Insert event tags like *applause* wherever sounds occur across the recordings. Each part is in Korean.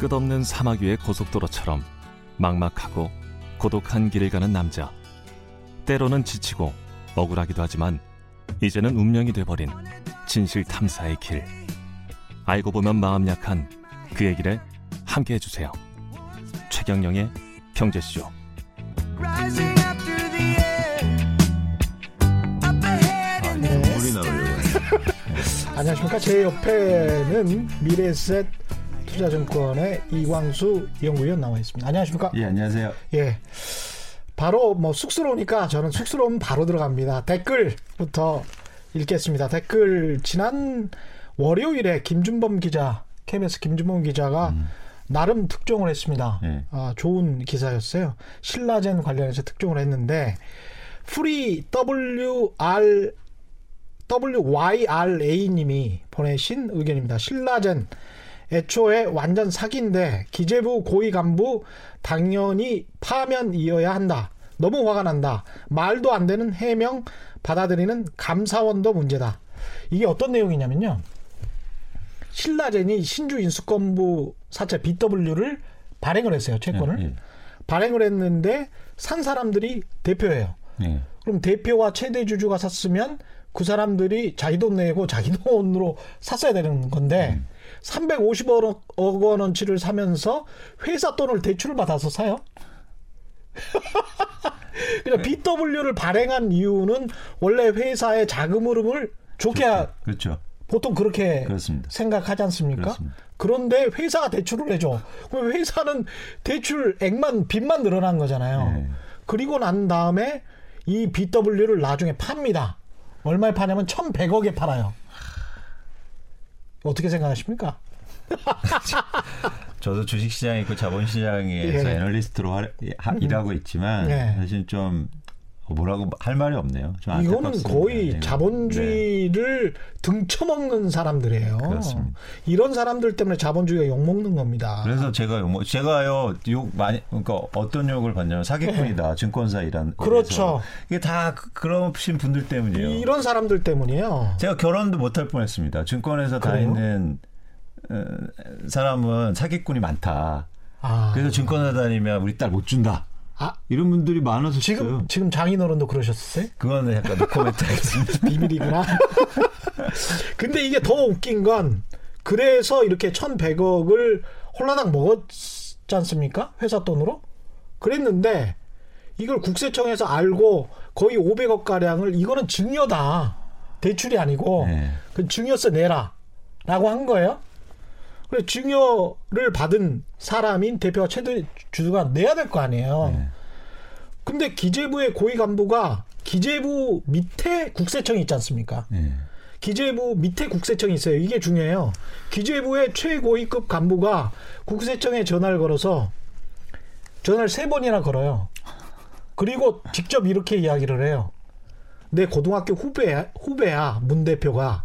끝없는 사막 위의 고속도로처럼 막막하고 고독한 길을 가는 남자. 때로는 지치고 억울하기도 하지만 이제는 운명이 돼버린 진실 탐사의 길. 알고 보면 마음 약한 그의 길에 함께 해주세요. 최경영의 경제쇼. 물이 나오려고. 안녕하십니까. 제 옆에는 미래셋 투자증권의 이광수 연구위원 나와 있습니다. 안녕하십니까. 예, 안녕하세요. 예. 바로 뭐 쑥스러우니까 저는 쑥스러우면 바로 들어갑니다. 댓글부터 읽겠습니다. 댓글 지난 월요일에 김준범 기자, KBS 김준범 기자가 나름 특종을 했습니다. 예. 아, 좋은 기사였어요. 신라젠 관련해서 특종을 했는데 프리 WR WYRA님이 보내신 의견입니다. 신라젠 애초에 완전 사기인데 기재부 고위 간부 당연히 파면이어야 한다. 너무 화가 난다. 말도 안 되는 해명 받아들이는 감사원도 문제다. 이게 어떤 내용이냐면요. 신라젠이 신주 인수권부 사채 BW를 발행을 했어요. 채권을. 예, 예. 발행을 했는데 산 사람들이 대표예요. 예. 그럼 대표와 최대 주주가 샀으면 그 사람들이 자기 돈 내고 자기 돈으로 샀어야 되는 건데 350억 억 원어치를 사면서 회사 돈을 대출을 받아서 사요. *laughs* 그러니까 BW를 발행한 이유는 원래 회사의 자금 흐름을 좋게 하- 그렇죠. 보통 그렇게 그렇습니다. 생각하지 않습니까? 그렇습니다. 그런데 회사가 대출을 해줘. 그럼 회사는 대출액만 빚만 늘어난 거잖아요. 네. 그리고 난 다음에 이 BW를 나중에 팝니다. 얼마에 파냐면 1,100억에 팔아요. 어떻게 생각하십니까? *laughs* 저도 주식시장에 있고 자본시장에서 예. 애널리스트로 하- 하- 일하고 있지만 네. 사실 좀 뭐라고 할 말이 없네요. 좀 이거는. 거의 네. 네. 자본주의를 등쳐먹는 사람들이에요. 그렇습니다. 이런 사람들 때문에 자본주의가 욕먹는 겁니다. 그래서 제가 욕, 먹- 제가요 욕 많이 그러니까 어떤 욕을 받냐면 사기꾼이다 증권사 일한 네. 그렇죠. 이게 다 그- 그러신 분들 때문이에요. 이런 사람들 때문이에요. 제가 결혼도 못할 뻔했습니다. 증권에서 다 그래요? 있는 어, 사람은 사기꾼이 많다. 아, 그래서 증권사 다니면 우리 딸 못 준다. 아, 이런 분들이 많아서 지금 지금 장인어른도 그러셨어요? 그거는 약간 노코멘트 하겠습니다. *laughs* 비밀이구나. *laughs* 근데 이게 더 웃긴 건 그래서 이렇게 1,100억을 홀라당 먹었지 않습니까? 회사 돈으로? 그랬는데 이걸 국세청에서 알고 거의 500억 가량을 이거는 증여다. 대출이 아니고 네. 그 증여세 내라라고 한 거예요. 그래 증여를 받은 사람인 대표와 최대 주주가 내야 될 거 아니에요. 네. 근데 기재부의 고위 간부가 기재부 밑에 국세청이 있지 않습니까? 네. 기재부 밑에 국세청이 있어요. 이게 중요해요. 기재부의 최고위급 간부가 국세청에 전화를 걸어서 전화를 세 번이나 걸어요. 그리고 직접 이렇게 이야기를 해요. 내 고등학교 후배 후배야 문 대표가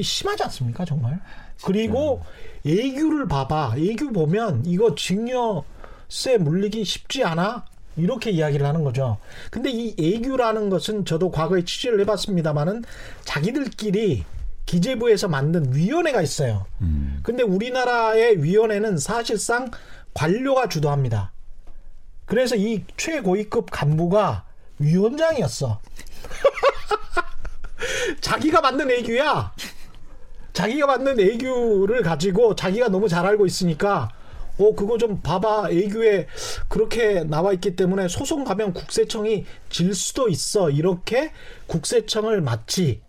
심하지 않습니까 정말? 그리고 애규를 봐봐. 애규 보면 이거 증여세 물리기 쉽지 않아? 이렇게 이야기를 하는 거죠. 근데 이 애규라는 것은 저도 과거에 취재를 해봤습니다만은 자기들끼리 기재부에서 만든 위원회가 있어요. 근데 우리나라의 위원회는 사실상 관료가 주도합니다. 그래서 이 최고위급 간부가 위원장이었어. *laughs* 자기가 만든 애규야. 자기가 만든 애규를 가지고 자기가 너무 잘 알고 있으니까 어 그거 좀 봐봐 애규에 그렇게 나와 있기 때문에 소송 가면 국세청이 질 수도 있어 이렇게 국세청을 마치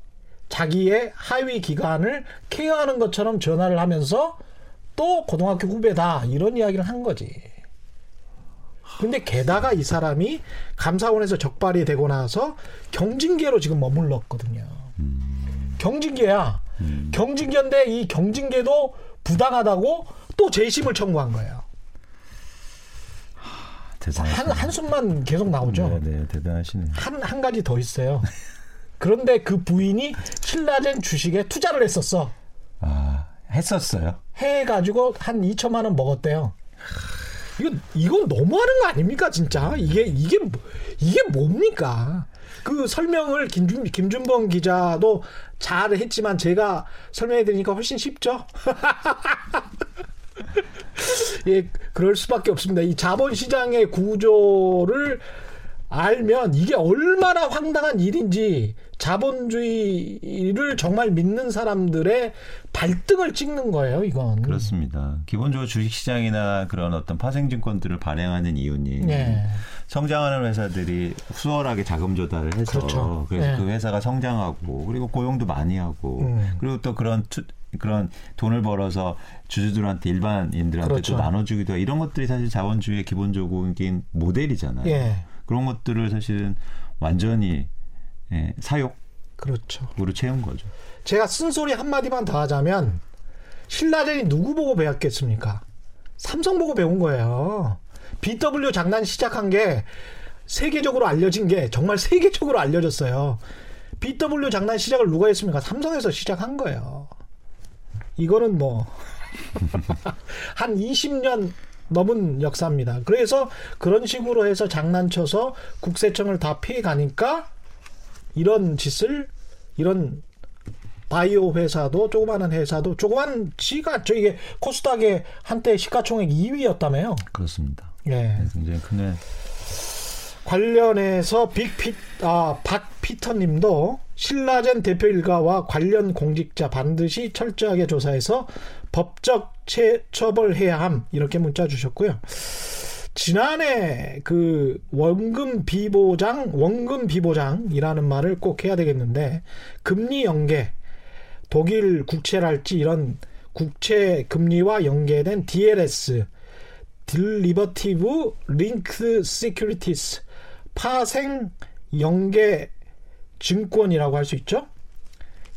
자기의 하위 기관을 케어하는 것처럼 전화를 하면서 또 고등학교 후배다 이런 이야기를 한 거지. 근데 게다가 이 사람이 감사원에서 적발이 되고 나서 경징계로 지금 머물렀거든요. 경징계야. 경징계인데 이 경징계도 부당하다고 또 재심을 청구한 거예요. 대단하시네. 한, 한숨만 계속 나오죠. 네, 네, 대단하시네. 한, 한 가지 더 있어요. 그런데 그 부인이 신라젠 주식에 투자를 했었어. 아, 했었어요. 해가지고 한 2천만 원 먹었대요. 이거 이건 너무하는 거 아닙니까 진짜 이게 이게 뭐- 이게 뭡니까? 그 설명을 김준 김준범 기자도 잘 했지만 제가 설명해 드리니까 훨씬 쉽죠. *laughs* 예, 그럴 수밖에 없습니다. 이 자본시장의 구조를 알면 이게 얼마나 황당한 일인지 자본주의를 정말 믿는 사람들의 발등을 찍는 거예요, 이건. 그렇습니다. 기본적으로 주식시장이나 그런 어떤 파생증권들을 발행하는 이유는 예. 성장하는 회사들이 수월하게 자금 조달을 해서 그렇죠. 래서 예. 그 회사가 성장하고 그리고 고용도 많이 하고 음. 그리고 또 그런 투, 그런 돈을 벌어서 주주들한테 일반인들한테 그렇죠. 또 나눠주기도 하고 이런 것들이 사실 자본주의의 기본적인 모델이잖아요. 예. 그런 것들을 사실은 완전히 예, 사욕으로 그렇죠. 채운 거죠. 제가 쓴소리 한마디만 더 하자면 신라젠이 누구 보고 배웠겠습니까? 삼성 보고 배운 거예요. BW 장난 시작한 게 세계적으로 알려진 게 정말 세계적으로 알려졌어요. BW 장난 시작을 누가 했습니까? 삼성에서 시작한 거예요. 이거는 뭐 *laughs* 한 20년 넘은 역사입니다. 그래서 그런 식으로 해서 장난쳐서 국세청을 다 피해 가니까 이런 짓을 이런 바이오 회사도 조그마한 회사도 조그만 지가 저 이게 코스닥의 한때 시가총액 2위였다며요. 그렇습니다. 예. 굉장히 큰 회- 관련해서 빅피 아 박피터님도 신라젠 대표 일가와 관련 공직자 반드시 철저하게 조사해서 법적 체, 처벌해야 함 이렇게 문자 주셨고요. 지난해 그 원금 비보장 원금 비보장이라는 말을 꼭 해야 되겠는데 금리 연계 독일 국채랄지 이런 국채 금리와 연계된 DLS Derivative Linked Securities 파생 연계 증권이라고 할 수 있죠.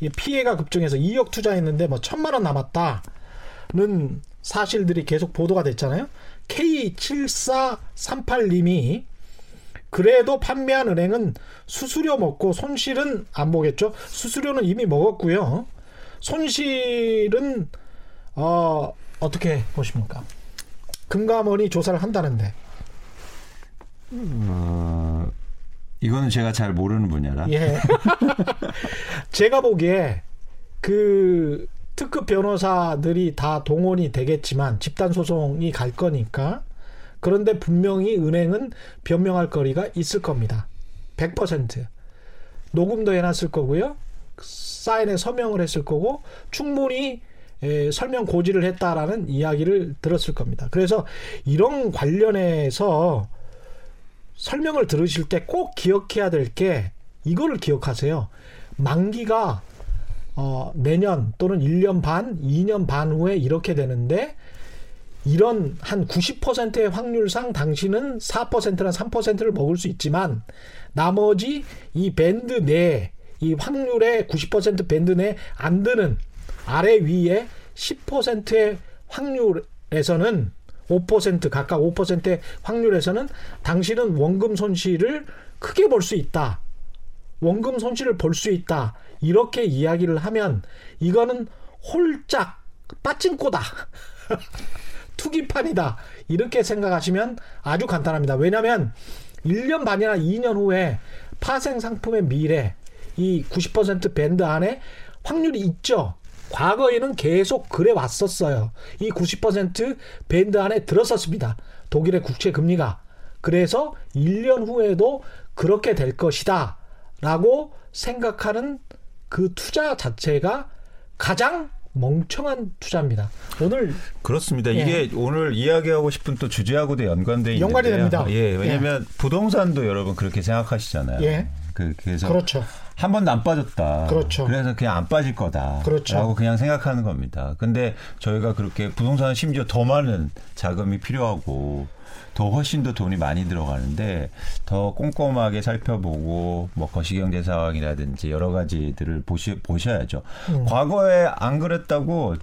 이 피해가 급증해서 2억 투자했는데 뭐 천만 원 남았다는 사실들이 계속 보도가 됐잖아요. K7438님이 그래도 판매한 은행은 수수료 먹고 손실은 안 보겠죠. 수수료는 이미 먹었고요. 손실은 어, 어떻게 보십니까? 금감원이 조사를 한다는데. 어, 이거는 제가 잘 모르는 분야라. 예. *laughs* 제가 보기에 그 특급 변호사들이 다 동원이 되겠지만 집단 소송이 갈 거니까 그런데 분명히 은행은 변명할 거리가 있을 겁니다. 100% 녹음도 해놨을 거고요. 사인에 서명을 했을 거고 충분히 에, 설명 고지를 했다라는 이야기를 들었을 겁니다. 그래서 이런 관련해서 설명을 들으실 때 꼭 기억해야 될 게 이거를 기억하세요. 만기가 어, 내년 또는 1년 반, 2년 반 후에 이렇게 되는데 이런 한 90%의 확률상 당신은 4%나 3%를 먹을 수 있지만 나머지 이 밴드 내에 이 확률의 90% 밴드 내에 안 드는 아래 위에 10%의 확률에서는 5% 각각 5%의 확률에서는 당신은 원금 손실을 크게 볼 수 있다. 원금 손실을 볼 수 있다. 이렇게 이야기를 하면 이거는 홀짝 빠찡꼬다. *laughs* 투기판이다. 이렇게 생각하시면 아주 간단합니다. 왜냐하면 1년 반이나 2년 후에 파생 상품의 미래 이 90% 밴드 안에 확률이 있죠. 과거에는 계속 그래 왔었어요. 이 90% 밴드 안에 들었었습니다. 독일의 국채 금리가. 그래서 1년 후에도 그렇게 될 것이다. 라고 생각하는 그 투자 자체가 가장 멍청한 투자입니다. 오늘 그렇습니다. 예. 이게 오늘 이야기하고 싶은 또 주제하고도 연관돼 있는데요. 연관이 됩니다. 예, 왜냐하면 부동산도 여러분 그렇게 생각하시잖아요. 예. 그, 그래서 그렇죠. 한 번도 안 빠졌다. 그렇죠. 그래서 그냥 안 빠질 거다. 그렇죠. 라고 그냥 생각하는 겁니다. 근데 저희가 그렇게 부동산은 심지어 더 많은 자금이 필요하고 더 훨씬 더 돈이 많이 들어가는데 더 꼼꼼하게 살펴보고 뭐 거시경제 상황이라든지 여러 가지들을 보시, 보셔야죠. 음. 과거에 안 그랬다고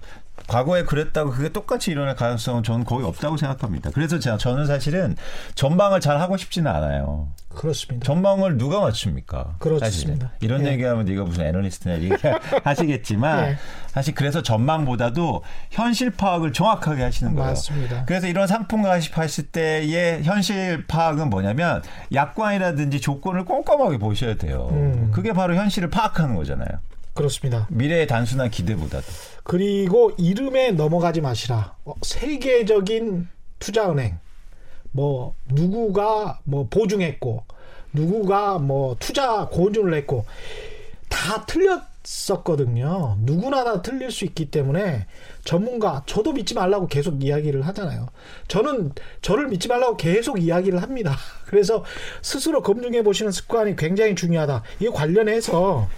과거에 그랬다고 그게 똑같이 일어날 가능성은 저는 거의 없다고 생각합니다. 그래서 제가 저는 사실은 전망을 잘 하고 싶지는 않아요. 그렇습니다. 전망을 누가 맞춥니까? 그렇습니다. 사실은. 이런 예. 얘기하면 네가 무슨 애널리스트냐 얘기하시겠지만 *laughs* 예. 사실 그래서 전망보다도 현실 파악을 정확하게 하시는 거예요. 맞습니다. 그래서 이런 상품 가입하실 때의 현실 파악은 뭐냐면 약관이라든지 조건을 꼼꼼하게 보셔야 돼요. 음. 그게 바로 현실을 파악하는 거잖아요. 그렇습니다. 미래의 단순한 기대보다도. 그리고 이름에 넘어가지 마시라. 어, 세계적인 투자은행 뭐 누구가 뭐 보증했고 누구가 뭐 투자 고온준을 했고 다 틀렸었거든요. 누구나 다 틀릴 수 있기 때문에 전문가 저도 믿지 말라고 계속 이야기를 하잖아요. 저는 저를 믿지 말라고 계속 이야기를 합니다. *laughs* 그래서 스스로 검증해 보시는 습관이 굉장히 중요하다. 이 관련해서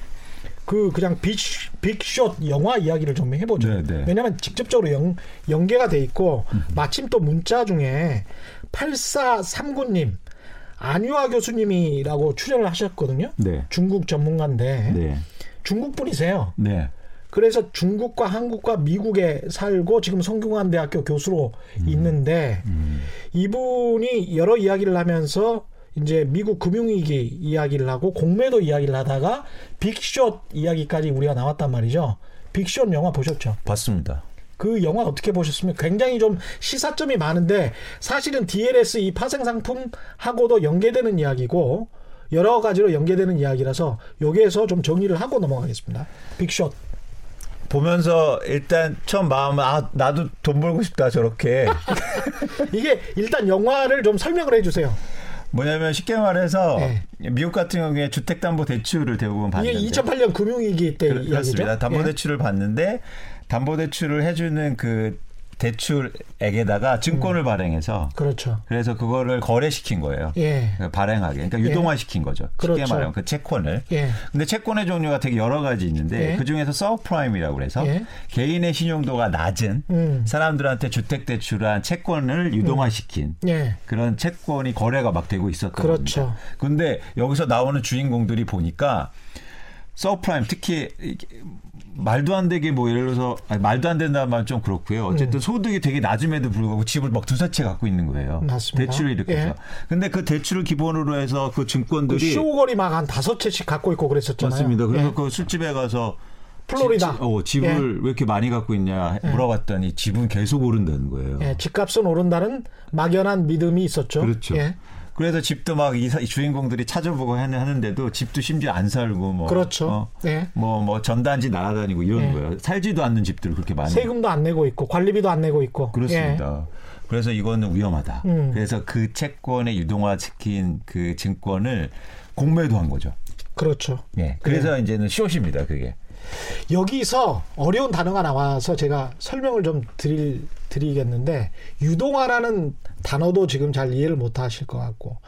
그 그냥 빅, 빅숏 영화 이야기를 좀 해보죠. 네, 네. 왜냐하면 직접적으로 연, 연계가 돼 있고 마침 또 문자 중에 8439님 안유아 교수님이라고 출연을 하셨거든요. 네. 중국 전문가인데 네. 중국 분이세요. 네. 그래서 중국과 한국과 미국에 살고 지금 성균관대학교 교수로 있는데 이분이 여러 이야기를 하면서 이제 미국 금융위기 이야기를 하고 공매도 이야기를 하다가 빅숏 이야기까지 우리가 나왔단 말이죠. 빅숏 영화 보셨죠? 봤습니다. 그 영화 어떻게 보셨습니까? 굉장히 좀 시사점이 많은데 사실은 DLS 이 파생 상품하고도 연계되는 이야기고 여러 가지로 연계되는 이야기라서 여기에서 좀 정리를 하고 넘어가겠습니다. 빅숏. 보면서 일단 처음 마음은 아 나도 돈 벌고 싶다 저렇게 *laughs* 이게 일단 영화를 좀 설명을 해주세요. 뭐냐면 쉽게 말해서 네. 미국 같은 경우에 주택담보대출을 대부분 이게 받는데 2008년 금융위기 때 그-. 그렇습니다. 예. 담보대출을 받는데 담보대출을 해주는 그 대출액에다가 증권을 음. 발행해서 그렇죠. 그래서 그거를 거래시킨 거예요. 예. 발행하게. 그러니까 유동화 시킨 거죠. 쉽게 그렇죠. 말하면 그 채권을. 예. 근데 채권의 종류가 되게 여러 가지 있는데 예. 그 중에서 subprime이라고 그래서 예. 개인의 신용도가 낮은 음. 사람들한테 주택 대출한 채권을 유동화 시킨 예. 그런 채권이 거래가 막 되고 있었던 그렇죠. 겁니다. 근데 여기서 나오는 주인공들이 보니까 서프라임 특히 말도 안 되게 뭐 예를 들어서 아니, 말도 안 된다는 말은 좀 그렇고요. 어쨌든 소득이 되게 낮음에도 불구하고 집을 막 두세 채 갖고 있는 거예요. 맞습니다. 대출을 일으켜서. 예. 근데 그 대출을 기본으로 해서 그그 증권들이 쇼걸이 막 한 다섯 채씩 갖고 있고 그랬었잖아요. 맞습니다. 그래서 예. 그 술집에 가서 플로리다. 지- 어, 집을 예. 왜 이렇게 많이 갖고 있냐 물어봤더니 집은 계속 오른다는 거예요. 예, 집값은 오른다는 막연한 믿음이 있었죠. 그렇죠. 예. 그래서 집도 막 이사, 이 주인공들이 찾아보고 하는, 하는데도 집도 심지어 안 살고 뭐 그렇죠. 어, 예. 뭐, 뭐 전단지 날아다니고 이러는 예. 거예요. 살지도 않는 집들을 그렇게 많이. 세금도 안 내고 있고 관리비도 안 내고 있고. 예. 그렇습니다. 그래서 이거는 위험하다. 음. 그래서 그 채권의 유동화 시킨 그 증권을 공매도 한 거죠. 그렇죠. 예. 그래서 이제는 숏입니다. 그게. 여기서 어려운 단어가 나와서 제가 설명을 좀 드릴, 드리겠는데 유동화라는 단어도 지금 잘 이해를 못 하실 것 같고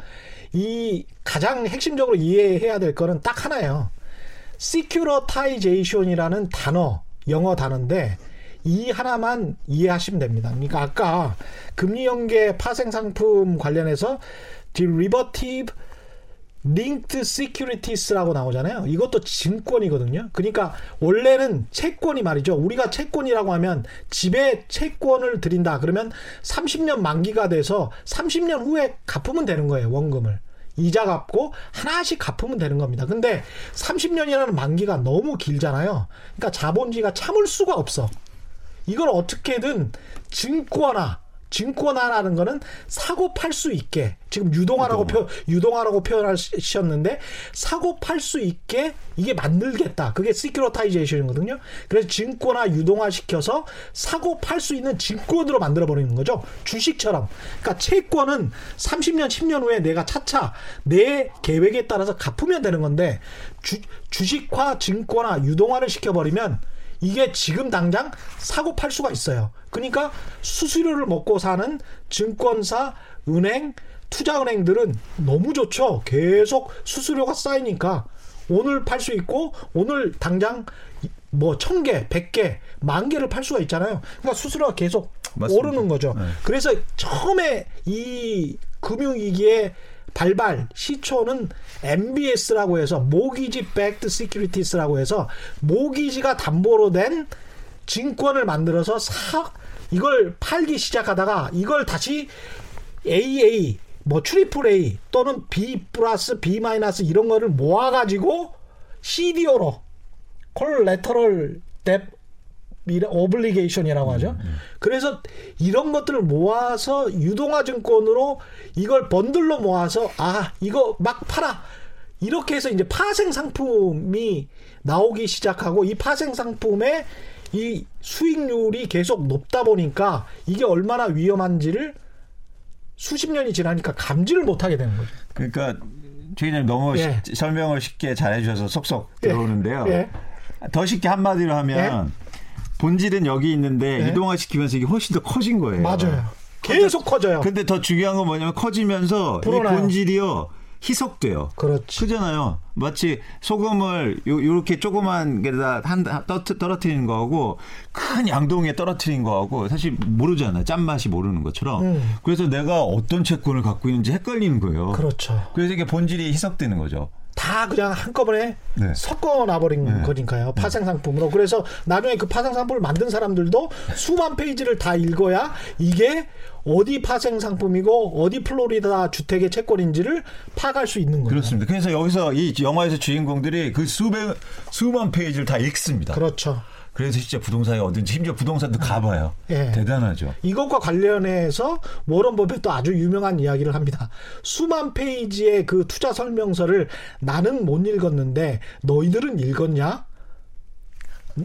이 가장 핵심적으로 이해해야 될 거는 딱 하나예요. securitization이라는 단어, 영어 단어인데 이 하나만 이해하시면 됩니다. 그러니까 아까 금리 연계 파생 상품 관련해서 derivative linked securities라고 나오잖아요. 이것도 증권이거든요. 그러니까 원래는 채권이 말이죠. 우리가 채권이라고 하면 집에 채권을 드린다. 그러면 30년 만기가 돼서 30년 후에 갚으면 되는 거예요. 원금을. 이자 갚고 하나씩 갚으면 되는 겁니다. 근데 30년이라는 만기가 너무 길잖아요. 그러니까 자본주의가 참을 수가 없어. 이걸 어떻게든 증권화 증권화라는 거는 사고 팔 수 있게 지금 유동화라고 표 유동화라고 표현하셨는데 사고 팔 수 있게 이게 만들겠다. 그게 시큐러타이제이션이거든요. 그래서 증권화 유동화 시켜서 사고 팔 수 있는 증권으로 만들어 버리는 거죠. 주식처럼. 그러니까 채권은 30년 10년 후에 내가 차차 내 계획에 따라서 갚으면 되는 건데 주, 주식화 증권화 유동화를 시켜 버리면 이게 지금 당장 사고 팔 수가 있어요. 그러니까 수수료를 먹고 사는 증권사, 은행, 투자은행들은 너무 좋죠. 계속 수수료가 쌓이니까 오늘 팔 수 있고 오늘 당장 뭐 천 개, 백 개, 만 개를 팔 수가 있잖아요. 그러니까 수수료가 계속 맞습니다. 오르는 거죠. 네. 그래서 처음에 이 금융위기의 발발 시초는 MBS라고 해서 mortgage backed securities라고 해서 mortgage가 담보로 된 증권을 만들어서 사 이걸 팔기 시작하다가 이걸 다시 AA 뭐 triple A 또는 B 플러스 B 마이너스 이런 거를 모아 가지고 CDO로 collateral debt obligation이라고 하죠. 그래서 이런 것들을 모아서 유동화 증권으로 이걸 bundle로 모아서 아 이거 막 팔아 이렇게 해서 이제 파생 상품이 나오기 시작하고 이 파생 상품의 이 수익률이 계속 높다 보니까 이게 얼마나 위험한지를 수십 년이 지나니까 감지를 못하게 되는 거죠. 그러니까 최기자님 너무 예. 시- 설명을 쉽게 잘해주셔서 속속 예. 들어오는데요. 예. 더 쉽게 한마디로 하면 본질은 여기 있는데 예. 이동화시키면서 이게 훨씬 더 커진 거예요. 맞아요. 계속 커져요. 근데 더 중요한 건 뭐냐면 커지면서 이 불어나요. 본질이요 희석돼요. 그렇지. 크잖아요. 마치 소금을 요, 요렇게 조그만 게다 한 떠, 떨어뜨리는 거하고 큰 양동이에 떨어뜨린 거하고 사실 모르잖아요. 짠맛이 모르는 것처럼. 음. 그래서 내가 어떤 채권을 갖고 있는지 헷갈리는 거예요. 그렇죠. 그래서 이게 본질이 희석되는 거죠. 다 그냥 한꺼번에 네. 섞어 놔버린 거니까요. 파생 상품으로. 그래서 나중에 그 파생 상품을 만든 사람들도 수만 페이지를 다 읽어야 이게 어디 파생 상품이고 어디 플로리다 주택의 채권인지를 파악할 수 있는 거예요. 그렇습니다. 그래서 여기서 이 영화에서 주인공들이 그 수백 수만 페이지를 다 읽습니다. 그렇죠. 그래서 진짜 부동산이 어딘지 심지어 부동산도 가봐요. 예. 대단하죠. 이것과 관련해서 워런 버핏도 아주 유명한 이야기를 합니다. 수만 페이지의 그 투자 설명서를 나는 못 읽었는데 너희들은 읽었냐?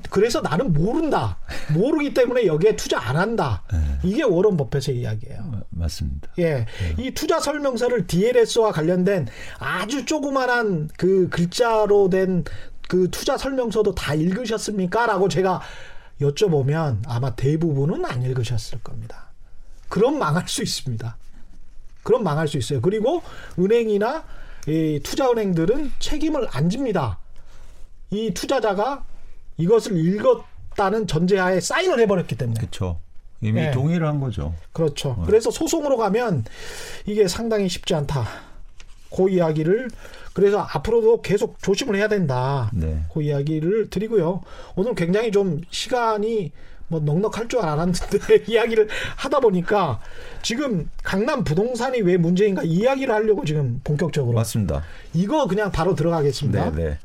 그래서 나는 모른다. 모르기 때문에 여기에 투자 안 한다. 이게 워런 버핏의 이야기예요. 마- 맞습니다. 예. 이 투자 설명서를 DLS와 관련된 아주 조그만한 그 글자로 된 그 투자 설명서도 다 읽으셨습니까? 라고 제가 여쭤보면 아마 대부분은 안 읽으셨을 겁니다. 그럼 망할 수 있습니다. 그럼 망할 수 있어요. 그리고 은행이나 이 투자은행들은 책임을 안 집니다. 이 투자자가 이것을 읽었다는 전제하에 사인을 해버렸기 때문에. 그렇죠. 이미 예. 동의를 한 거죠. 그렇죠. 그래서 소송으로 가면 이게 상당히 쉽지 않다. 그 이야기를 그래서 앞으로도 계속 조심을 해야 된다. 네. 그 이야기를 드리고요. 오늘 굉장히 좀 시간이 뭐 넉넉할 줄 알았는데 *laughs* 이야기를 하다 보니까 지금 강남 부동산이 왜 문제인가 이야기를 하려고 지금 본격적으로 맞습니다. 이거 그냥 바로 들어가겠습니다. 네, 네.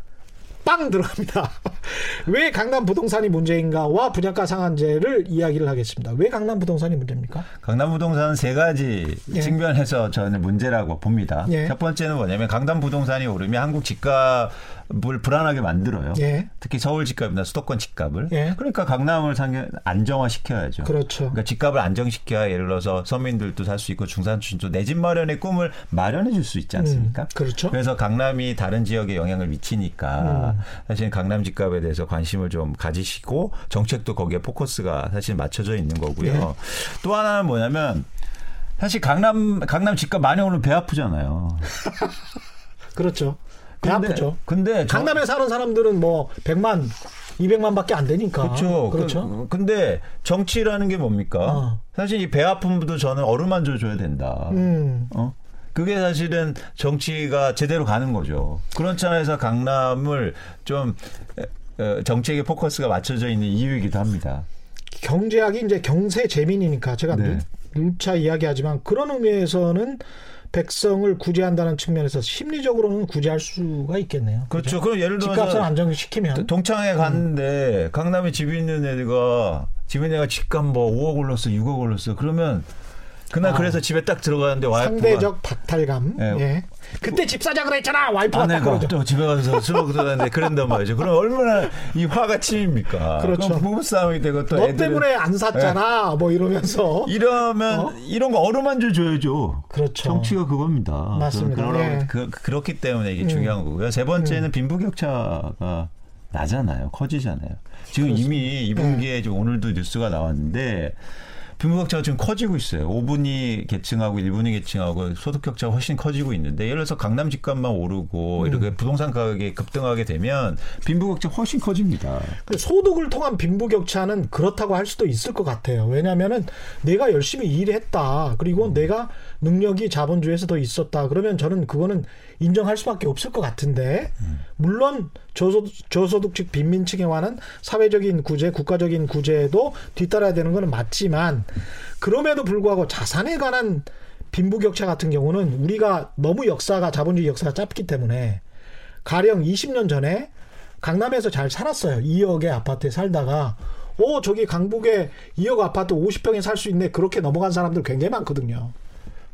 빵 들어갑니다. *laughs* 왜 강남 부동산이 문제인가와 분양가 상한제를 이야기를 하겠습니다. 왜 강남 부동산이 문제입니까? 강남 부동산은 세 가지 예. 측면에서 저는 문제라고 봅니다. 예. 첫 번째는 뭐냐면 강남 부동산이 오르면 한국 집값 을 불안하게 만들어요. 예. 특히 서울 집값이나 수도권 집값을. 예. 그러니까 강남을 상해 안정화시켜야죠. 그렇죠. 그러니까 집값을 안정시켜야 예를 들어서 서민들도 살 수 있고 중산층도 내 집 마련의 꿈을 마련해 줄 수 있지 않습니까? 음, 그렇죠. 그래서 강남이 다른 지역에 영향을 미치니까 음. 사실 강남 집값에 대해서 관심을 좀 가지시고 정책도 거기에 포커스가 사실 맞춰져 있는 거고요. 예. 또 하나는 뭐냐면 사실 강남 강남 집값 많이 오르면 배 아프잖아요. *laughs* 그렇죠. 배 근데- 아프죠. 근데 저- 강남에 사는 사람들은 뭐 100만, 200만밖에 안 되니까. 그렇죠. 그렇죠. 그, 근데 정치라는 게 뭡니까? 어. 사실 이 배 아픔도 저는 어루만져 줘야 된다. 음. 어? 그게 사실은 정치가 제대로 가는 거죠. 그런 차원에서 강남을 좀 정책의 포커스가 맞춰져 있는 이유이기도 합니다. 경제학이 이제 경세 재민이니까 제가 네. 누- 누차 이야기하지만 그런 의미에서는 백성을 구제한다는 측면에서 심리적으로는 구제할 수가 있겠네요. 그렇죠. 그럼 예를 집값을 들어서 안정시키면 동창회 갔는데 강남에 집 있는 애가 집 있는 애가 집값 뭐 5억 올랐어, 6억 올랐어. 그러면 그날 아. 그래서 집에 딱 들어가는데 와이프가 상대적 박탈감. 예. 예. 그때 집 사자 그랬잖아. 와이프가 딱 아내가 그러죠. 또 집에 가서 술 먹고 들어갔는데 그런단 말이죠. 그럼 얼마나 이 화가 치입니까? 그렇죠. 부부싸움이 되고 또너 애들은 때문에 안 샀잖아. 뭐 이러면서. 이러면 어? 이런 거 어루만져 줘야죠. 그렇죠. 정치가 그겁니다. 맞습니다. 예. 그, 그렇기 때문에 이게 중요한 거고요. 세 번째는 빈부격차가 나잖아요. 커지잖아요. 지금 이미 예. 2분기에 지금 오늘도 뉴스가 나왔는데 빈부 격차가 지금 커지고 있어요. 5분위 계층하고 1분위 계층하고 소득 격차가 훨씬 커지고 있는데 예를 들어서 강남 집값만 오르고 음. 이렇게 부동산 가격이 급등하게 되면 빈부 격차 훨씬 커집니다. 그 소득을 통한 빈부 격차는 그렇다고 할 수도 있을 것 같아요. 왜냐하면은 내가 열심히 일했다. 그리고 내가 능력이 자본주의에서 더 있었다. 그러면 저는 그거는 인정할 수밖에 없을 것 같은데 물론 저소득, 저소득층 빈민층에 관한 사회적인 구제, 국가적인 구제도 뒤따라야 되는 거는 맞지만 그럼에도 불구하고 자산에 관한 빈부격차 같은 경우는 우리가 너무 역사가 자본주의 역사가 짧기 때문에 가령 20년 전에 강남에서 잘 살았어요. 2억의 아파트에 살다가 오 저기 강북에 2억 아파트 50평에 살 수 있네. 그렇게 넘어간 사람들 굉장히 많거든요.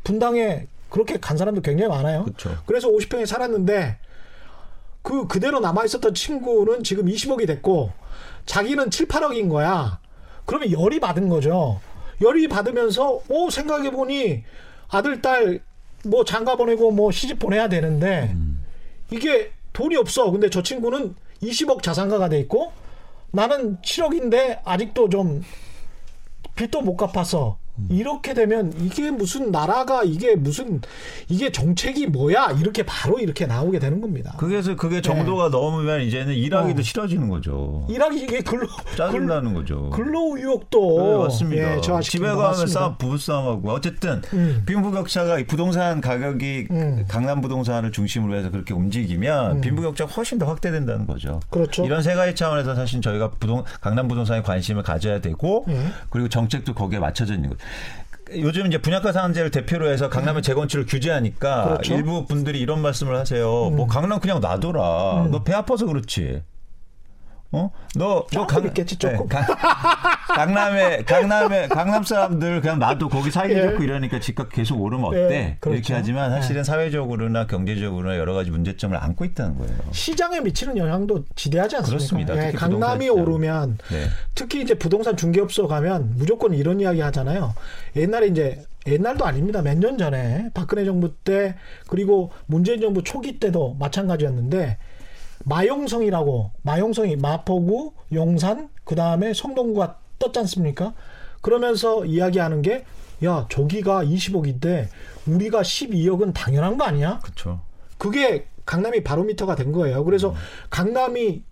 분당에 그렇게 간 사람들 굉장히 많아요. 그렇죠. 그래서 50평에 살았는데 그 그대로 남아 있었던 친구는 지금 20억이 됐고 자기는 7, 8억인 거야. 그러면 열이 받은 거죠. 열이 받으면서 오 생각해 보니 아들 딸 뭐 장가 보내고 뭐 시집 보내야 되는데 이게 돈이 없어. 근데 저 친구는 20억 자산가가 돼 있고 나는 7억인데 아직도 좀 빚도 못 갚아서 이렇게 되면 이게 무슨 나라가 이게 무슨 이게 정책이 뭐야 이렇게 바로 이렇게 나오게 되는 겁니다. 그게서 그게 정도가 넘으면 이제는 일하기도 싫어지는 거죠. 일하기 이게 근로 짜증나는 거죠. 근로 의욕도 네, 맞습니다. 예, 집에 것 가면. 싸움, 부부싸움하고 어쨌든 음. 빈부격차가 이 부동산 가격이 음. 강남 부동산을 중심으로 해서 그렇게 움직이면 빈부격차가 훨씬 더 확대된다는 거죠. 그렇죠. 이런 세 가지 차원에서 사실 저희가 부동 강남 부동산에 관심을 가져야 되고 예. 그리고 정책도 거기에 맞춰져 있는 거죠. 요즘 이제 분양가 상한제를 대표로 해서 강남의 재건축을 규제하니까 음. 그렇죠. 음. 일부 분들이 이런 말씀을 하세요. 뭐 강남 그냥 놔둬라. 너배 아파서 그렇지. 어? 너, 너 조금 있겠지, 조금. 강, 강남에, 강남에, *laughs* 강남 사람들 그냥 놔도 거기 살기 예. 좋고 이러니까 집값 계속 오르면 어때? 예, 그렇죠. 이렇게 하지만 사실은 사회적으로나 경제적으로나 여러 가지 문제점을 안고 있다는 거예요. 시장에 미치는 영향도 지대하지 않습니까? 그렇습니다. 예, 강남이 시장. 오르면 네. 특히 이제 부동산 중개업소 가면 무조건 이런 이야기 하잖아요. 옛날에 이제 옛날도 아닙니다. 몇 년 전에 박근혜 정부 때 그리고 문재인 정부 초기 때도 마찬가지였는데 마용성이라고 마용성이 마포구, 용산, 그 다음에 성동구가 떴지 않습니까? 그러면서 이야기하는 게 야, 저기가 20억인데 우리가 12억은 당연한 거 아니야? 그렇죠. 그게 강남이 바로미터가 된 거예요. 그래서 강남이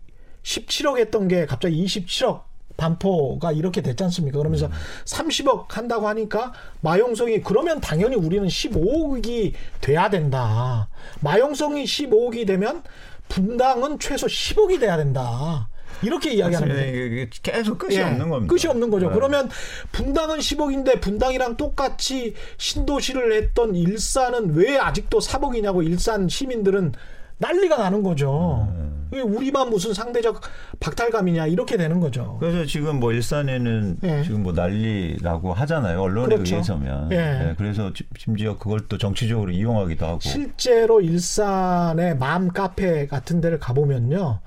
17억 했던 게 갑자기 27억 반포가 이렇게 됐지 않습니까? 그러면서 30억 한다고 하니까 마용성이 그러면 당연히 우리는 15억이 돼야 된다. 마용성이 15억이 되면 분당은 최소 10억이 돼야 된다. 이렇게 이야기하는 이게 계속 끝이 예, 없는 겁니다. 끝이 없는 거죠. 네. 그러면 분당은 10억인데 분당이랑 똑같이 신도시를 했던 일산은 왜 아직도 3억이냐고 일산 시민들은 난리가 나는 거죠. 네. 왜 우리만 무슨 상대적 박탈감이냐 이렇게 되는 거죠. 그래서 지금 뭐 일산에는 예. 지금 뭐 난리라고 하잖아요. 언론에 그렇죠. 의해서면. 예. 예, 그래서 지- 심지어 그걸 또 정치적으로 이용하기도 하고. 실제로 일산의 맘 카페 같은 데를 가보면요.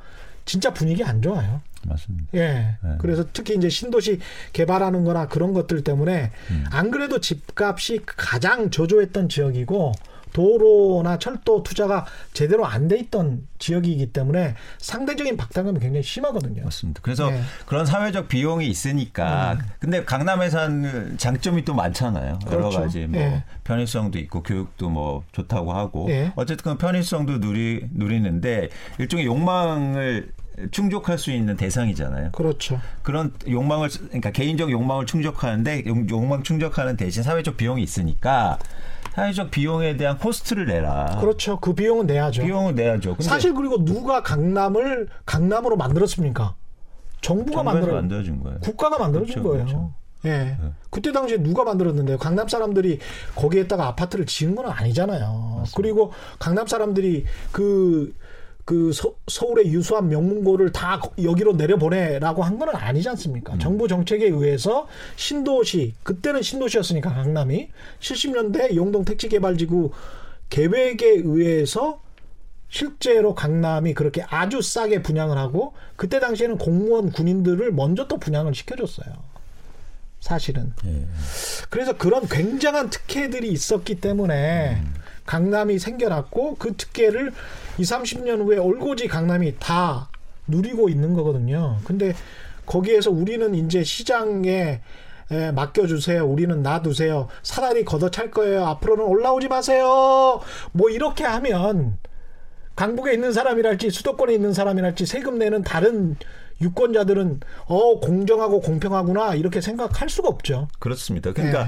진짜 분위기 안 좋아요. 맞습니다. 예. 네. 그래서 특히 이제 신도시 개발하는 거나 그런 것들 때문에 음. 안 그래도 집값이 가장 저조했던 지역이고 도로나 철도 투자가 제대로 안 돼 있던 지역이기 때문에 상대적인 박탈감이 굉장히 심하거든요. 맞습니다. 그래서 예. 그런 사회적 비용이 있으니까 근데 강남에 사는 장점이 또 많잖아요. 여러 그렇죠. 가지 뭐 예. 편의성도 있고 교육도 뭐 좋다고 하고 예. 어쨌든 그 편의성도 누리 누리는데 일종의 욕망을 충족할 수 있는 대상이잖아요. 그렇죠. 그런 욕망을 그러니까 개인적 욕망을 충족하는데 욕- 욕망 충족하는 대신 사회적 비용이 있으니까 사회적 비용에 대한 코스트를 내라. 그렇죠. 그 비용은 내야죠. 비용을 내야죠. 사실 그리고 누가 강남을 강남으로 만들었습니까? 정부가 만들어 만들어준 거예요. 국가가 만들어준 그렇죠, 거예요. 그렇죠. 예. 그때 당시에 누가 만들었는데요? 강남 사람들이 거기에다가 아파트를 지은 건 아니잖아요. 그리고 강남 사람들이 그, 그 서, 서울의 유수한 명문고를 다 거- 여기로 내려보내라고 한건 아니지 않습니까? 정부 정책에 의해서 신도시, 그때는 신도시였으니까 강남이 70년대 용동 택지개발지구 계획에 의해서 실제로 강남이 그렇게 아주 싸게 분양을 하고 그때 당시에는 공무원 군인들을 먼저 또 분양을 시켜줬어요. 사실은. 예. 그래서 그런 굉장한 특혜들이 있었기 때문에 강남이 생겨났고 그 특혜를 2, 30년 후에 올고지 강남이 다 누리고 있는 거거든요. 근데 거기에서 우리는 이제 시장에 에, 맡겨주세요. 우리는 놔두세요. 사다리 걷어찰 거예요. 앞으로는 올라오지 마세요. 뭐 이렇게 하면 강북에 있는 사람이랄지 수도권에 있는 사람이랄지 세금 내는 다른 유권자들은 어 공정하고 공평하구나 이렇게 생각할 수가 없죠. 그렇습니다. 그러니까 예.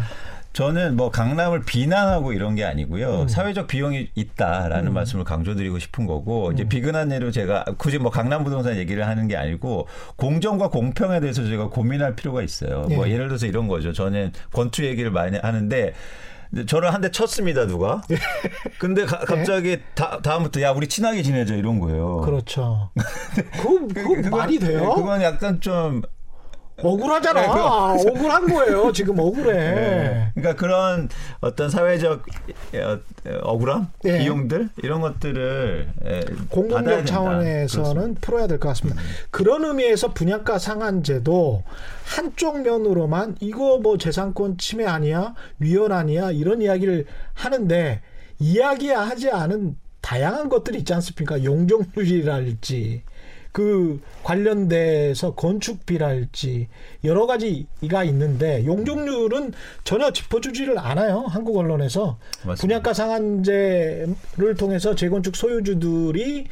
저는 뭐 강남을 비난하고 이런 게 아니고요. 음. 사회적 비용이 있다라는 말씀을 강조드리고 싶은 거고 음. 이제 비근한 예로 제가 굳이 뭐 강남 부동산 얘기를 하는 게 아니고 공정과 공평에 대해서 제가 고민할 필요가 있어요. 뭐 예. 예를 들어서 이런 거죠. 저는 권투 얘기를 많이 하는데 저를 한 대 쳤습니다 누가. 예. *laughs* 근데 가- 갑자기 다, 다음부터 야 우리 친하게 지내자 이런 거예요. 그렇죠. 그, 그 그건- 말이 돼요? 그건 약간 좀 억울하잖아. 네, 그거- 억울한 거예요. 지금 억울해. 네. 그러니까 그런 어떤 사회적 어, 억울함, 예. 비용들 이런 것들을 예, 공공력. 차원에서는. 풀어야 될 것 같습니다. 그런 의미에서 분양가 상한제도 한쪽 면으로만 이거 뭐 재산권 침해 아니야, 위헌 아니야 이런 이야기를 하는데 이야기하지 않은 다양한 것들이 있지 않습니까? 용적률이랄지 그 관련돼서 건축비랄지 여러 가지가 있는데 용적률은 전혀 짚어주지를 않아요 한국 언론에서 맞습니다. 분양가 상한제를 통해서 재건축 소유주들이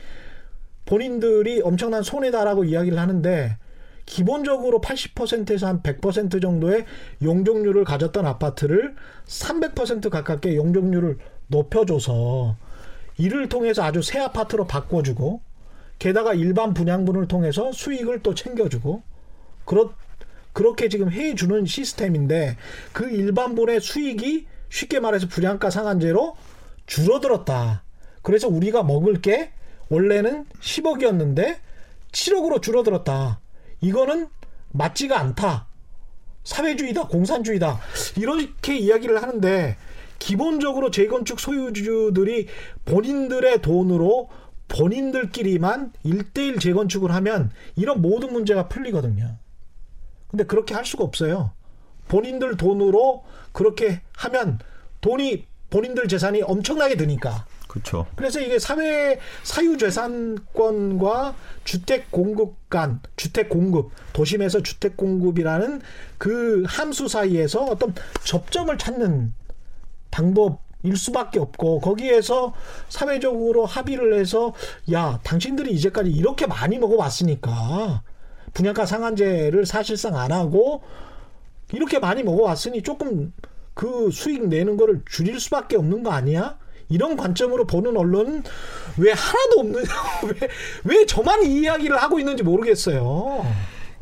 본인들이 엄청난 손해다라고 이야기를 하는데 기본적으로 80%에서 한 100% 정도의 용적률을 가졌던 아파트를 300% 가깝게 용적률을 높여줘서 이를 통해서 아주 새 아파트로 바꿔주고 게다가 일반 분양분을 통해서 수익을 또 챙겨주고 그렇 그렇게 지금 해주는 시스템인데 그 일반분의 수익이 쉽게 말해서 분양가 상한제로 줄어들었다. 그래서 우리가 먹을 게 원래는 10억이었는데 7억으로 줄어들었다. 이거는 맞지가 않다. 사회주의다, 공산주의다. 이렇게 이야기를 하는데 기본적으로 재건축 소유주들이 본인들의 돈으로 본인들끼리만 일대일 재건축을 하면 이런 모든 문제가 풀리거든요. 근데 그렇게 할 수가 없어요. 본인들 돈으로 그렇게 하면 돈이 본인들 재산이 엄청나게 드니까. 그렇죠. 그래서 이게 사회 사유 재산권과 주택 공급 간 주택 공급 도심에서 주택 공급이라는 그 함수 사이에서 어떤 접점을 찾는 방법 일 수밖에 없고 거기에서 사회적으로 합의를 해서 야 당신들이 이제까지 이렇게 많이 먹어왔으니까 분양가 상한제를 사실상 안 하고 이렇게 많이 먹어왔으니 조금 그 수익 내는 거를 줄일 수밖에 없는 거 아니야? 이런 관점으로 보는 언론은 왜 하나도 없느냐? *laughs* 왜, 왜 저만 이 이야기를 하고 있는지 모르겠어요.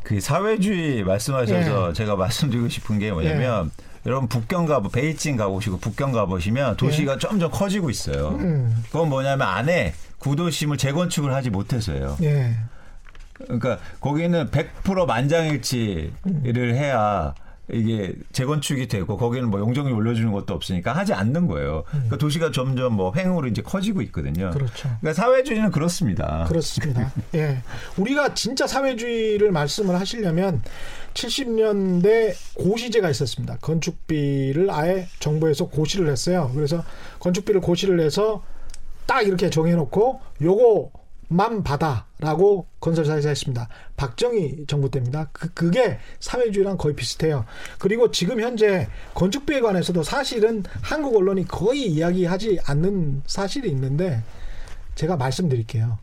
그 사회주의 말씀하셔서 예. 제가 말씀드리고 싶은 게 뭐냐면 여러분 북경 가보 베이징 가보시고 북경 가보시면 도시가 점점 커지고 있어요. 예. 음. 그건 뭐냐면 안에 구도심을 재건축을 하지 못해서요. 예. 그러니까 거기는 100% 만장일치를 해야 이게 재건축이 되고 거기는 뭐 용적률 올려주는 것도 없으니까 하지 않는 거예요. 그러니까 도시가 점점 뭐 횡으로 이제 커지고 있거든요. 음. 그렇죠. 그러니까 사회주의는 그렇습니다. 그렇습니다. *laughs* 예. 우리가 진짜 사회주의를 말씀을 하시려면 70년대 고시제가 있었습니다. 건축비를 아예 정부에서 고시를 했어요. 그래서 건축비를 고시를 해서 딱 이렇게 정해놓고 요거 만 받아라고 건설사에서 했습니다. 박정희 정부 때입니다. 그, 그게 사회주의랑 거의 비슷해요. 그리고 지금 현재 건축비에 관해서도 사실은 한국 언론이 거의 이야기하지 않는 사실이 있는데 제가 말씀드릴게요.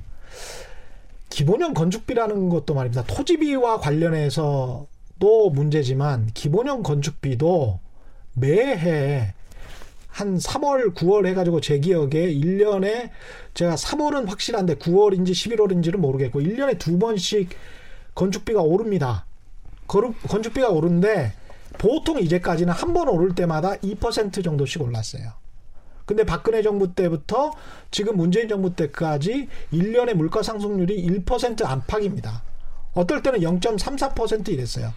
기본형 건축비라는 것도 말입니다. 토지비와 관련해서도 문제지만 기본형 건축비도 매해 한 3월, 9월 해가지고 제 기억에 1년에 제가 3월은 확실한데 9월인지 11월인지는 모르겠고 1년에 두 번씩 건축비가 오릅니다. 건축비가 오른데 보통 이제까지는 한 번 오를 때마다 2% 정도씩 올랐어요. 근데 박근혜 정부 때부터 지금 문재인 정부 때까지 1년의 물가 상승률이 1% 안팎입니다. 어떨 때는 0.34% 이랬어요.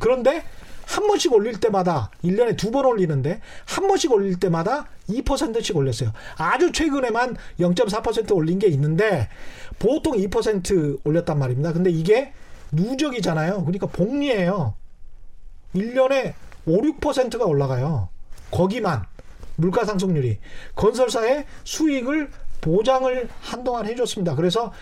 그런데 한 번씩 올릴 때마다 1년에 두 번 올리는데 한 번씩 올릴 때마다 2%씩 올렸어요. 아주 최근에만 0.4% 올린 게 있는데 보통 2% 올렸단 말입니다. 근데 이게 누적이잖아요. 그러니까 복리예요. 1년에 5, 6%가 올라가요. 거기만 물가 상승률이 건설사의 수익을 보장을 한동안 해줬습니다. 그래서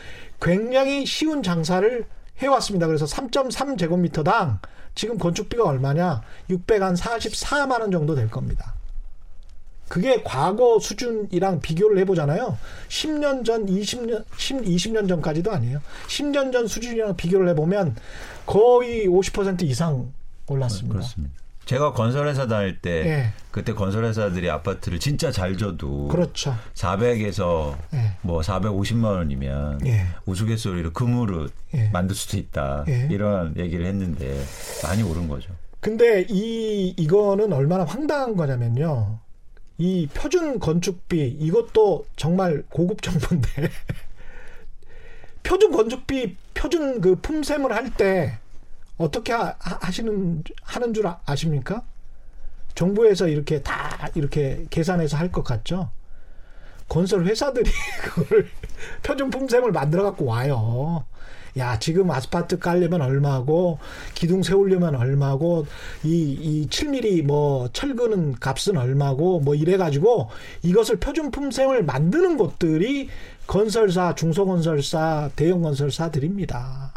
굉장히 쉬운 장사를 해왔습니다. 그래서 3.3 제곱미터당 지금 건축비가 얼마냐? 644만 원 정도 될 겁니다. 그게 과거 수준이랑 비교를 해보잖아요. 10년 전, 20년, 10, 20년 전까지도 아니에요. 10년 전 수준이랑 비교를 해보면 거의 50% 이상 올랐습니다. 그렇습니다. 제가 건설회사 다닐 때 예. 그때 건설회사들이 아파트를 진짜 잘 줘도 그렇죠. 400에서 예. 뭐 450만 원이면 예. 우스갯소리로 금으로 예. 만들 수도 있다 예. 이런 얘기를 했는데 많이 오른 거죠. 근데 이 이거는 얼마나 황당한 거냐면요. 이 표준 건축비 이것도 정말 고급 정보인데 *laughs* 표준 건축비 표준 그 품셈을 할 때 어떻게 하, 하시는 하는 줄 아- 아십니까? 정부에서 이렇게 다 이렇게 계산해서 할 것 같죠? 건설 회사들이 *laughs* 그걸 표준 품셈을 만들어 갖고 와요. 야, 지금 아스팔트 깔려면 얼마고, 기둥 세우려면 얼마고, 이, 이 7mm 뭐 철근은 값은 얼마고, 뭐 이래가지고 이것을 표준 품셈을 만드는 곳들이 건설사, 중소건설사, 대형건설사들입니다.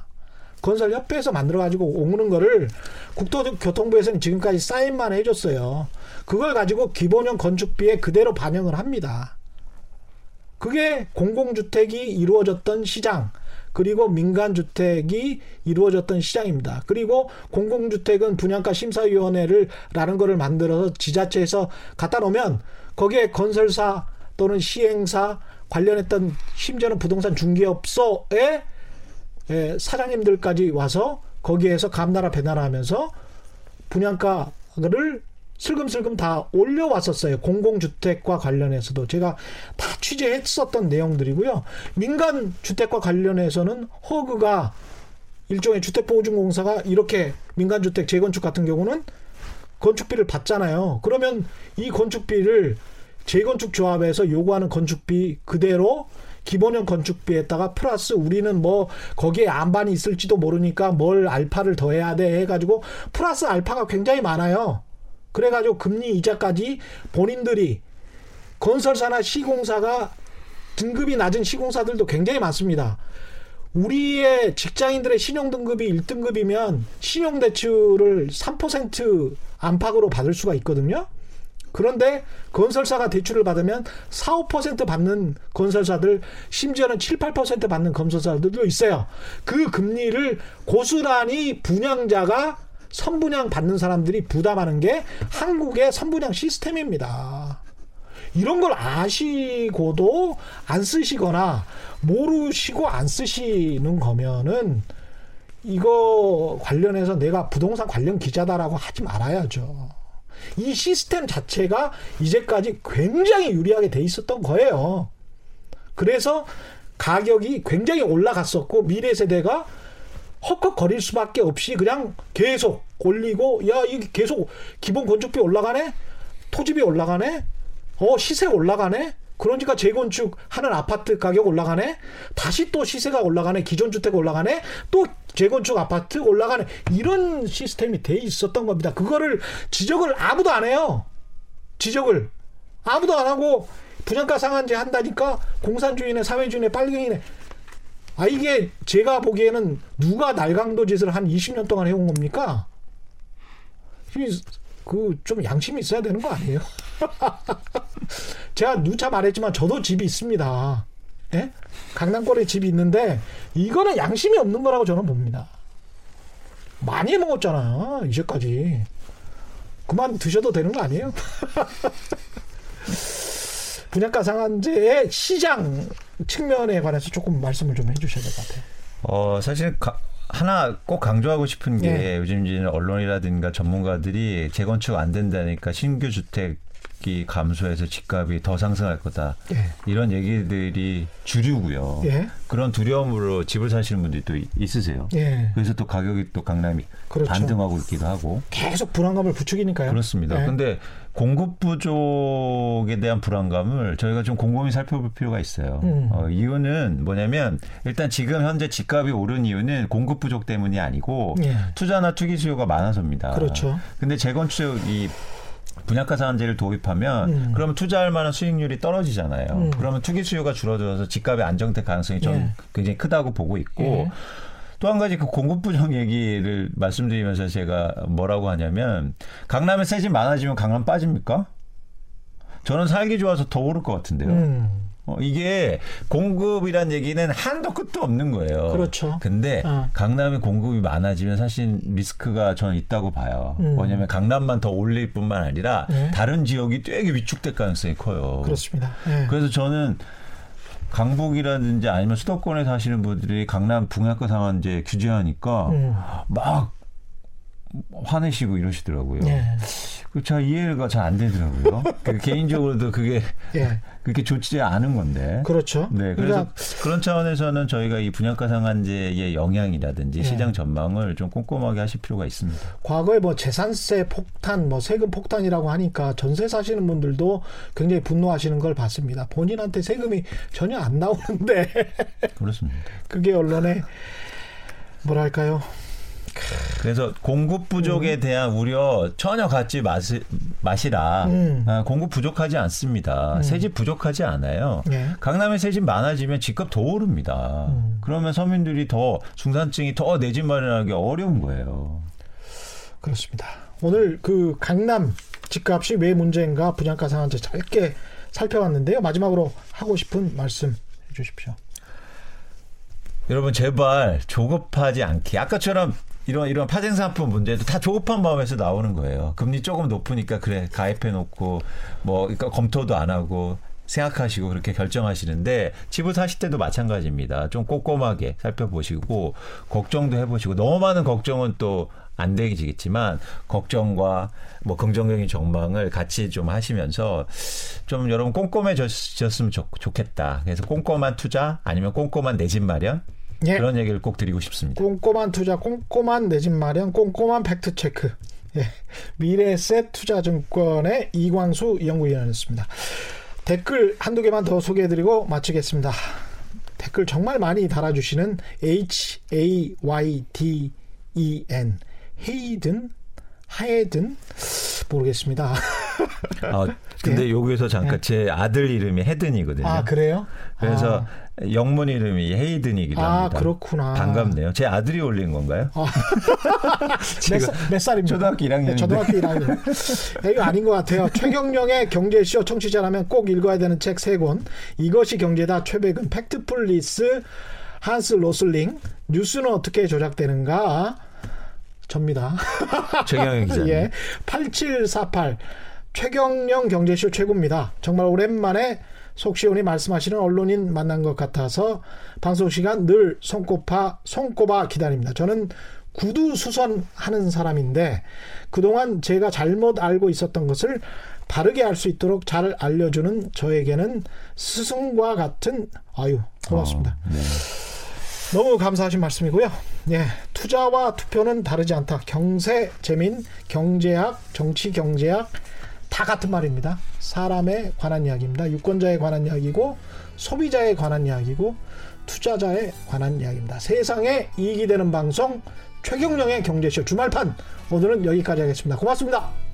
건설협회에서 만들어가지고 오는 거를 국토교통부에서는 지금까지 사인만 해줬어요. 그걸 가지고 기본형 건축비에 그대로 반영을 합니다. 그게 공공주택이 이루어졌던 시장, 그리고 민간주택이 이루어졌던 시장입니다. 그리고 공공주택은 분양가 심사위원회를 라는 거를 만들어서 지자체에서 갖다 놓으면 거기에 건설사 또는 시행사 관련했던 심지어는 부동산 중개업소의 예, 사장님들까지 와서 거기에서 감나라 배나라 하면서 분양가를 슬금슬금 다 올려왔었어요. 공공주택과 관련해서도 제가 다 취재했었던 내용들이고요. 민간 주택과 관련해서는 허그가 일종의 주택보증공사가 이렇게 민간주택 재건축 같은 경우는 건축비를 받잖아요. 그러면 이 건축비를 재건축 조합에서 요구하는 건축비 그대로 기본형 건축비에다가 플러스 우리는 뭐 거기에 안반이 있을지도 모르니까 뭘 알파를 더해야 돼 해가지고 플러스 알파가 굉장히 많아요. 그래가지고 금리 이자까지 본인들이 건설사나 시공사가 등급이 낮은 시공사들도 굉장히 많습니다. 우리의 직장인들의 신용 등급이 1등급이면 신용 대출을 3% 안팎으로 받을 수가 있거든요. 그런데 건설사가 대출을 받으면 4, 5% 받는 건설사들, 심지어는 7, 8% 받는 건설사들도 있어요. 그 금리를 고스란히 분양자가 선분양 받는 사람들이 부담하는 게 한국의 선분양 시스템입니다. 이런 걸 아시고도 안 쓰시거나 모르시고 안 쓰시는 거면은 이거 관련해서 내가 부동산 관련 기자다라고 하지 말아야죠. 이 시스템 자체가 이제까지 굉장히 유리하게 돼 있었던 거예요. 그래서 가격이 굉장히 올라갔었고 미래 세대가 헉헉거릴 수밖에 없이 그냥 계속 올리고 야 이게 계속 기본 건축비 올라가네? 토지비 올라가네? 어 시세 올라가네 그러니까 재건축 하는 아파트 가격 올라가네? 다시 또 시세가 올라가네? 기존 주택 올라가네? 또 재건축 아파트 올라가네? 이런 시스템이 돼 있었던 겁니다. 그거를 지적을 아무도 안 해요. 지적을 아무도 안 하고 분양가 상한제 한다니까 공산주의네 사회주의네 빨갱이네. 아 이게 제가 보기에는 누가 날강도 짓을 한 20년 동안 해온 겁니까? 그 좀 양심이 있어야 되는 거 아니에요? *laughs* 제가 누차 말했지만 저도 집이 있습니다. 예? 강남권에 집이 있는데 이거는 양심이 없는 거라고 저는 봅니다. 많이 해 먹었잖아 이제까지. 그만 드셔도 되는 거 아니에요? *laughs* 분양가 상한제의 시장 측면에 관해서 조금 말씀을 좀 해주셔야 될 것 같아요. 어, 사실 가- 하나 꼭 강조하고 싶은 게 예. 요즘 이제 언론이라든가 전문가들이 재건축 안 된다니까 신규 주택 이 감소해서 집값이 더 상승할 거다. 예. 이런 얘기들이 주류고요. 예. 그런 두려움으로 집을 사시는 분들이 또 이- 있으세요. 예. 그래서 또 가격이 또 강남이 그렇죠. 반등하고 있기도 하고. 계속 불안감을 부추기니까요. 그렇습니다. 예. 근데 공급 부족에 대한 불안감을 저희가 좀 곰곰이 살펴볼 필요가 있어요. 음. 어, 이유는 뭐냐면 일단 지금 현재 집값이 오른 이유는 공급 부족 때문이 아니고 예. 투자나 투기 수요가 많아서입니다. 그렇죠. 근데 재건축이 분양가 상한제를 도입하면 음. 그러면 투자할 만한 수익률이 떨어지잖아요. 음. 그러면 투기 수요가 줄어들어서 집값의 안정될 가능성이 저는 예. 굉장히 크다고 보고 있고 예. 또 한 가지 그 공급 부정 얘기를 말씀드리면서 제가 뭐라고 하냐면 강남에 새 집 많아지면 강남 빠집니까? 저는 살기 좋아서 더 오를 것 같은데요. 음. 어, 이게 공급이란 얘기는 한도 끝도 없는 거예요. 그렇죠. 근데 어. 강남에 공급이 많아지면 사실 리스크가 저는 있다고 봐요. 음. 뭐냐면 강남만 더 올릴 뿐만 아니라 네. 다른 지역이 되게 위축될 가능성이 커요. 그렇습니다. 예. 그래서 저는 강북이라든지 아니면 수도권에 사시는 분들이 강남 분양가 상한제 규제하니까 음. 막 화내시고 이러시더라고요. 예. 그잘 이해가 잘 안 되더라고요. 그 *laughs* 개인적으로도 그게 예. *laughs* 그렇게 좋지 않은 건데. 그렇죠. 네, 그래서 그러니까 그런 차원에서는 저희가 이 분양가 상한제의 영향이라든지 예. 시장 전망을 좀 꼼꼼하게 하실 필요가 있습니다. 과거에 뭐 재산세 폭탄, 뭐 세금 폭탄이라고 하니까 전세 사시는 분들도 굉장히 분노하시는 걸 봤습니다. 본인한테 세금이 전혀 안 나오는데 *laughs* 그렇습니다. 그게 언론에 뭐랄까요? 그래서 공급 부족에 대한 우려 전혀 갖지 마시, 마시라. 음. 아, 공급 부족하지 않습니다. 새집 부족하지 않아요. 예. 강남에 새집 많아지면 집값 더 오릅니다. 음. 그러면 서민들이 더 중산층이 더 내 집 마련하기 어려운 거예요. 그렇습니다. 오늘 그 강남 집값이 왜 문제인가 분양가 상한제 짧게 살펴봤는데요. 마지막으로 하고 싶은 말씀 해주십시오. 여러분 제발 조급하지 않게 아까처럼 이런 이런 파생상품 문제도 다 조급한 마음에서 나오는 거예요. 금리 조금 높으니까 그래 가입해 놓고 뭐 그러니까 검토도 안 하고 생각하시고 그렇게 결정하시는데 집을 사실 때도 마찬가지입니다. 좀 꼼꼼하게 살펴보시고 걱정도 해보시고 너무 많은 걱정은 또 안 되지겠지만 걱정과 뭐 긍정적인 전망을 같이 좀 하시면서 좀 여러분 꼼꼼해졌으면 좋, 좋겠다. 그래서 꼼꼼한 투자 아니면 꼼꼼한 내 집 마련 예. 그런 얘기를 꼭 드리고 싶습니다. 꼼꼼한 투자, 꼼꼼한 내 집 마련, 꼼꼼한 팩트 체크. 예. 미래셋 투자증권의 이광수 연구위원이었습니다. 댓글 한두 개만 더 소개해드리고 마치겠습니다. 댓글 정말 많이 달아주시는 H A Y D E N 헤이든 하에든 모르겠습니다. 아, 근데 여기서 잠깐 제 아들 이름이 헤든이거든요. 예. 아 그래요? 그래서 영문 이름이 헤이든이기도 아, 합니다. 그렇구나. 반갑네요. 제 아들이 올린 건가요? *laughs* 몇, 살, 몇 살입니까? 초등학교 1학년 인데. 네, 초등학교 1학년. 이거 아닌 것 같아요. *laughs* 최경령의 경제쇼 청취자라면 꼭 읽어야 되는 책 세 권. 이것이 경제다. 최백은 Factfulness 한스 로슬링. 뉴스는 어떻게 조작되는가? 접니다. *laughs* 최경영 기자님. 예. 8748. 최경영 경제쇼 최고입니다. 정말 오랜만에 속 시원히 말씀하시는 언론인 만난 것 같아서 방송 시간 늘 손꼽아 손꼽아 기다립니다. 저는 구두 수선하는 사람인데 그동안 제가 잘못 알고 있었던 것을 바르게 알 수 있도록 잘 알려주는 저에게는 스승과 같은 아유 고맙습니다. 어, 네. 너무 감사하신 말씀이고요. 예, 투자와 투표는 다르지 않다. 경제, 재민, 경제학, 정치 경제학 다 같은 말입니다. 사람에 관한 이야기입니다. 유권자에 관한 이야기고 소비자에 관한 이야기고 투자자에 관한 이야기입니다. 세상에 이익이 되는 방송 최경령의 경제쇼 주말판 오늘은 여기까지 하겠습니다. 고맙습니다.